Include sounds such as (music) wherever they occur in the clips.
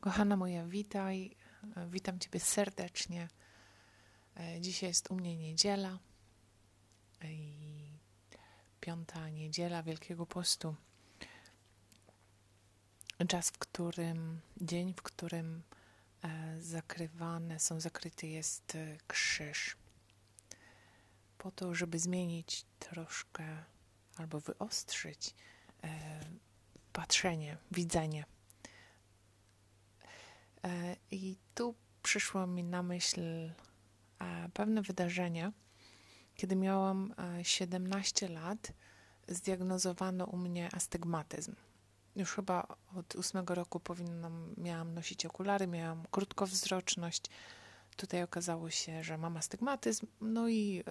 Kochana moja, witaj. Witam Ciebie serdecznie. E, dzisiaj jest u mnie niedziela i piąta niedziela Wielkiego Postu. Czas, w którym, dzień, w którym e, zakrywane są, zakryty jest e, krzyż. Po to, żeby zmienić troszkę albo wyostrzyć patrzenie, widzenie I tu przyszło mi na myśl e, pewne wydarzenie. Kiedy miałam 17 e, lat, zdiagnozowano u mnie astygmatyzm. Już chyba od ósmego roku powinnam, miałam nosić okulary, miałam krótkowzroczność. Tutaj okazało się, że mam astygmatyzm, no i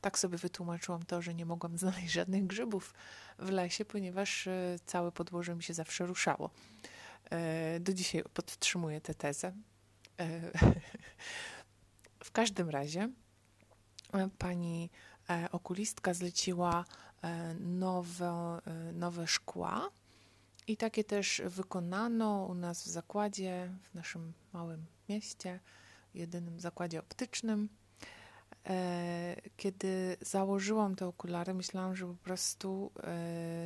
tak sobie wytłumaczyłam to, że nie mogłam (laughs) znaleźć żadnych grzybów w lesie, ponieważ całe podłoże mi się zawsze ruszało. E, do dzisiaj podtrzymuję tę tezę. E, (laughs) w każdym razie e, pani okulistka zleciła nowe, nowe szkła i takie też wykonano u nas w zakładzie, w naszym małym mieście, jedynym zakładzie optycznym. Kiedy założyłam te okulary, myślałam, że po prostu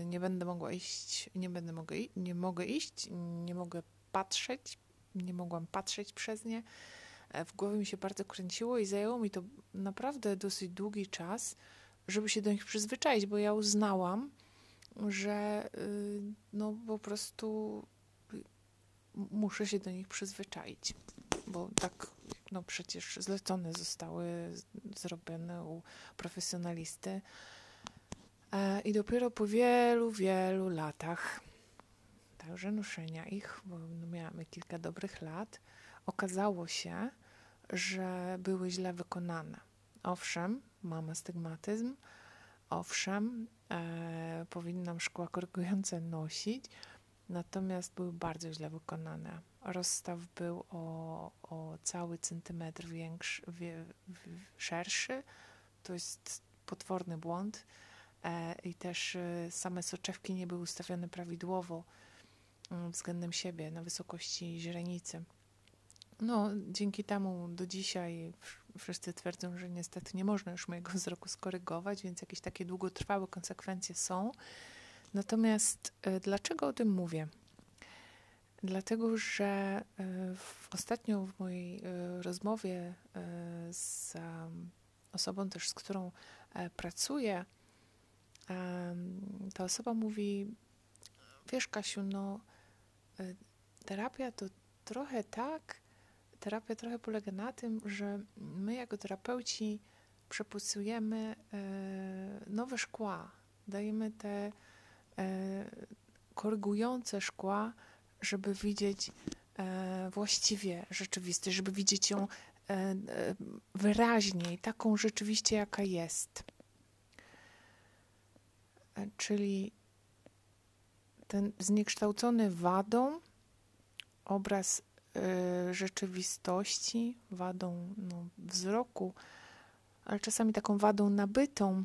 nie będę mogła iść, nie będę mogła, nie mogę iść, nie mogę patrzeć, nie mogłam patrzeć przez nie. E, w głowie mi się bardzo kręciło i zajęło mi to naprawdę dosyć długi czas, żeby się do nich przyzwyczaić, bo ja uznałam, że y, no po prostu muszę się do nich przyzwyczaić, bo tak no przecież zlecone zostały, zrobione u profesjonalisty. E, I dopiero po wielu, wielu latach także noszenia ich, bo no miałam kilka dobrych lat, okazało się, że były źle wykonane. Owszem, mam astygmatyzm, owszem, e, powinnam szkła korygujące nosić, natomiast były bardzo źle wykonane. Rozstaw był o, o cały centymetr większy, wie, szerszy. To jest potworny błąd. E, I też e, same soczewki nie były ustawione prawidłowo mm, względem siebie na wysokości źrenicy. No, dzięki temu do dzisiaj wszyscy twierdzą, że niestety nie można już mojego (laughs) wzroku skorygować, więc jakieś takie długotrwałe konsekwencje są. Natomiast e, dlaczego o tym mówię? Dlatego, że e, w, ostatnio w mojej e, rozmowie z osobą też, z którą pracuję, ta osoba mówi, wiesz Kasiu, no terapia to trochę tak, terapia trochę polega na tym, że my jako terapeuci przepusujemy nowe szkła, dajemy te korygujące szkła, żeby widzieć e, właściwie rzeczywistość, żeby widzieć ją e, e, wyraźniej, taką rzeczywiście, jaka jest. Czyli ten zniekształcony wadą obraz rzeczywistości, wadą no, wzroku, ale czasami taką wadą nabytą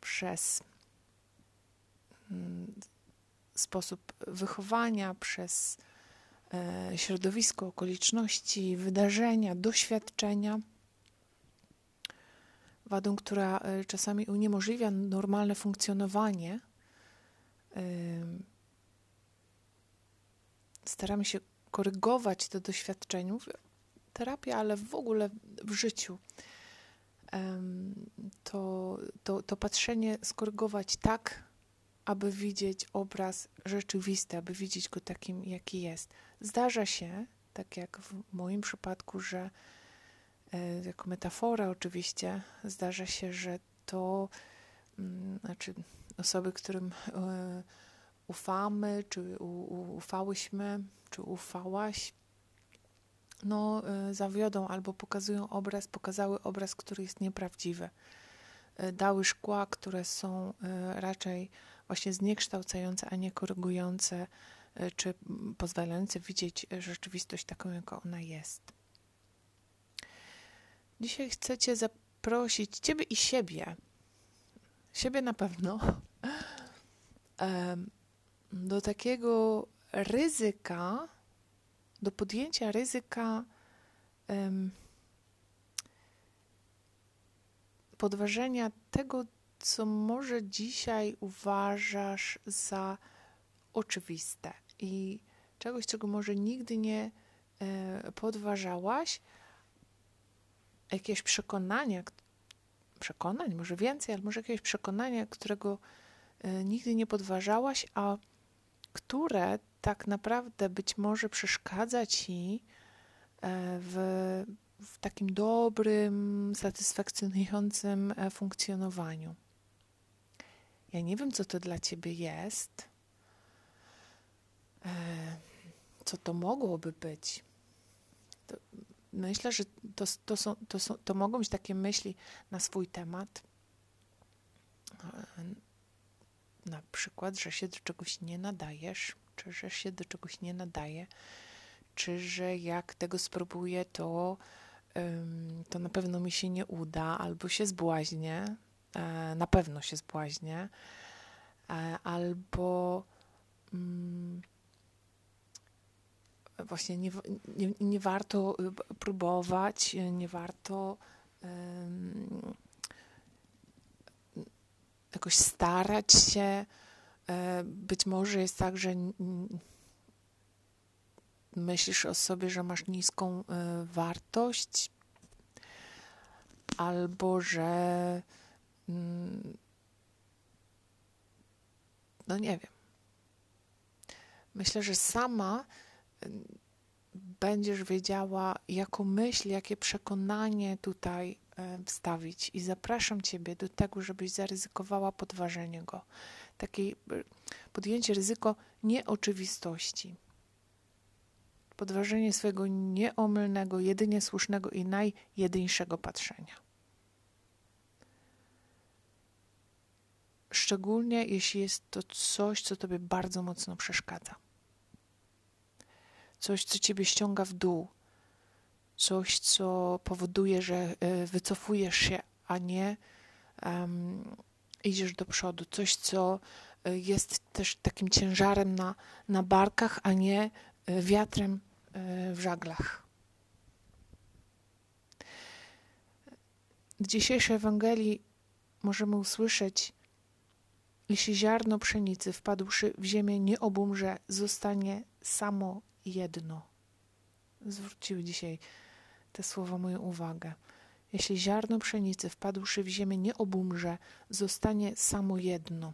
przez mm, sposób wychowania, przez e, środowisko, okoliczności, wydarzenia, doświadczenia. Wadą, która e, czasami uniemożliwia normalne funkcjonowanie. Staramy się korygować te doświadczenia. Terapia, ale w ogóle w życiu. To, to, to patrzenie skorygować tak, aby widzieć obraz rzeczywisty, aby widzieć go takim, jaki jest. Zdarza się, tak jak w moim przypadku, że e, jako metafora oczywiście, zdarza się, że to mm, znaczy osoby, którym e, ufamy, czy ufałyśmy, czy ufałaś, no e, zawiodą albo pokazują obraz, pokazały obraz, który jest nieprawdziwy. Dały szkła, które są raczej właśnie zniekształcające, a nie korygujące, e, czy pozwalające widzieć rzeczywistość taką, jaka ona jest. Dzisiaj chcę Cię zaprosić, Ciebie i siebie, siebie na pewno, (laughs) do takiego ryzyka, do podjęcia ryzyka podważenia tego, co może dzisiaj uważasz za oczywiste i czegoś, czego może nigdy nie e, podważałaś, jakieś przekonania, przekonań, może więcej, ale może jakieś przekonania, którego e, nigdy nie podważałaś, a które tak naprawdę być może przeszkadza ci e, w, w takim dobrym, satysfakcjonującym funkcjonowaniu. Ja nie wiem, co to dla ciebie jest, co to mogłoby być. To myślę, że to, to, są, to, są, to mogą być takie myśli na swój temat. Na przykład, że się do czegoś nie nadajesz, czy że się do czegoś nie nadaje, czy że jak tego spróbuję, to, to na pewno mi się nie uda, albo się zbłaźnię, e, na pewno się zbłaźnię, e, albo mm, właśnie nie, nie, nie warto y, próbować, nie warto um, jakoś starać się. E, być może jest tak, że myślisz o sobie, że masz niską y, wartość, albo że no nie wiem. Myślę, że sama będziesz wiedziała, jaką myśl, jakie przekonanie tutaj e, wstawić. I zapraszam Ciebie do tego, żebyś zaryzykowała podważenie go. Takie e, podjęcie ryzyko nieoczywistości. Podważenie swojego nieomylnego, jedynie słusznego i najjedyńszego patrzenia. Szczególnie jeśli jest to coś, co Tobie bardzo mocno przeszkadza. Coś, co ciebie ściąga w dół, coś, co powoduje, że e, wycofujesz się, a nie um, idziesz do przodu, coś, co e, jest też takim ciężarem na, na barkach, a nie e, wiatrem w żaglach. W dzisiejszej Ewangelii możemy usłyszeć, jeśli ziarno pszenicy wpadłszy w ziemię nie obumrze, zostanie samo jedno. Zwróciły dzisiaj te słowa moją uwagę. Jeśli ziarno pszenicy wpadłszy w ziemię nie obumrze, zostanie samo jedno.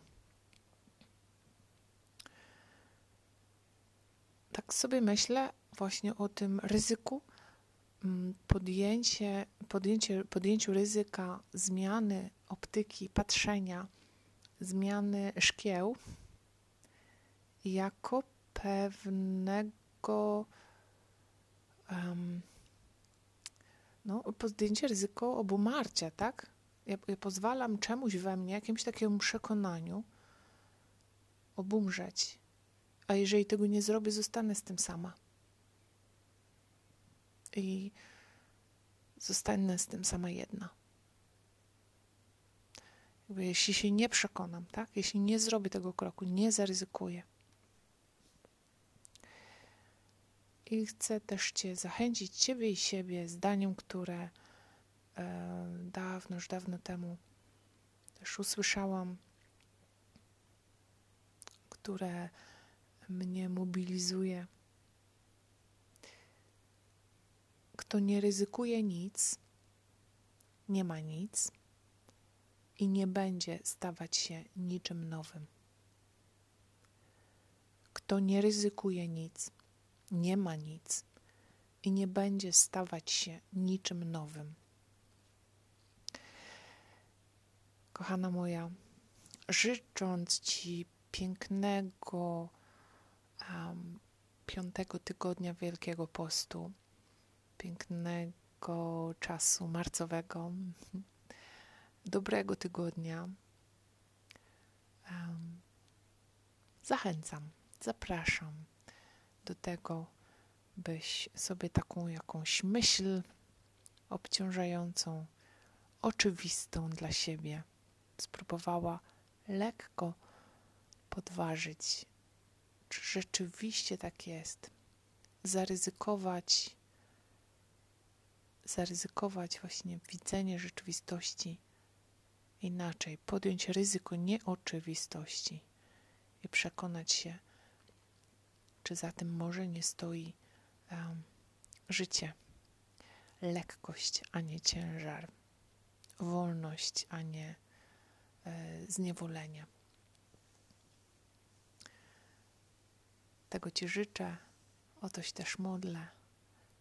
Tak sobie myślę właśnie o tym ryzyku, mm, podjęcie, podjęcie, podjęciu ryzyka zmiany optyki, patrzenia, zmiany szkieł jako pewnego um, no, podjęcie ryzyko obumarcia, tak? Ja, ja pozwalam czemuś we mnie, jakimś takiemu przekonaniu obumrzeć. A jeżeli tego nie zrobię, zostanę z tym sama. I zostanę z tym sama jedna. Jakby jeśli się nie przekonam, tak? Jeśli nie zrobię tego kroku, nie zaryzykuję, I chcę też Cię zachęcić, Ciebie i siebie, zdaniem, które e, dawno, już dawno temu też usłyszałam, które mnie mobilizuje. Kto nie ryzykuje nic, nie ma nic i nie będzie stawać się niczym nowym. Kto nie ryzykuje nic, nie ma nic i nie będzie stawać się niczym nowym. Kochana moja, życząc Ci pięknego um, piątego tygodnia Wielkiego Postu, pięknego czasu marcowego, dobrego tygodnia, zachęcam, zapraszam do tego, byś sobie taką jakąś myśl obciążającą, oczywistą dla siebie spróbowała lekko podważyć, czy rzeczywiście tak jest. Zaryzykować, zaryzykować właśnie widzenie rzeczywistości inaczej, podjąć ryzyko nieoczywistości i przekonać się, czy za tym może nie stoi um, życie, lekkość, a nie ciężar, wolność, a nie e, zniewolenie. Tego Ci życzę, o toś też modlę.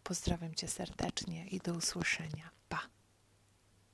Pozdrawiam Cię serdecznie i do usłyszenia.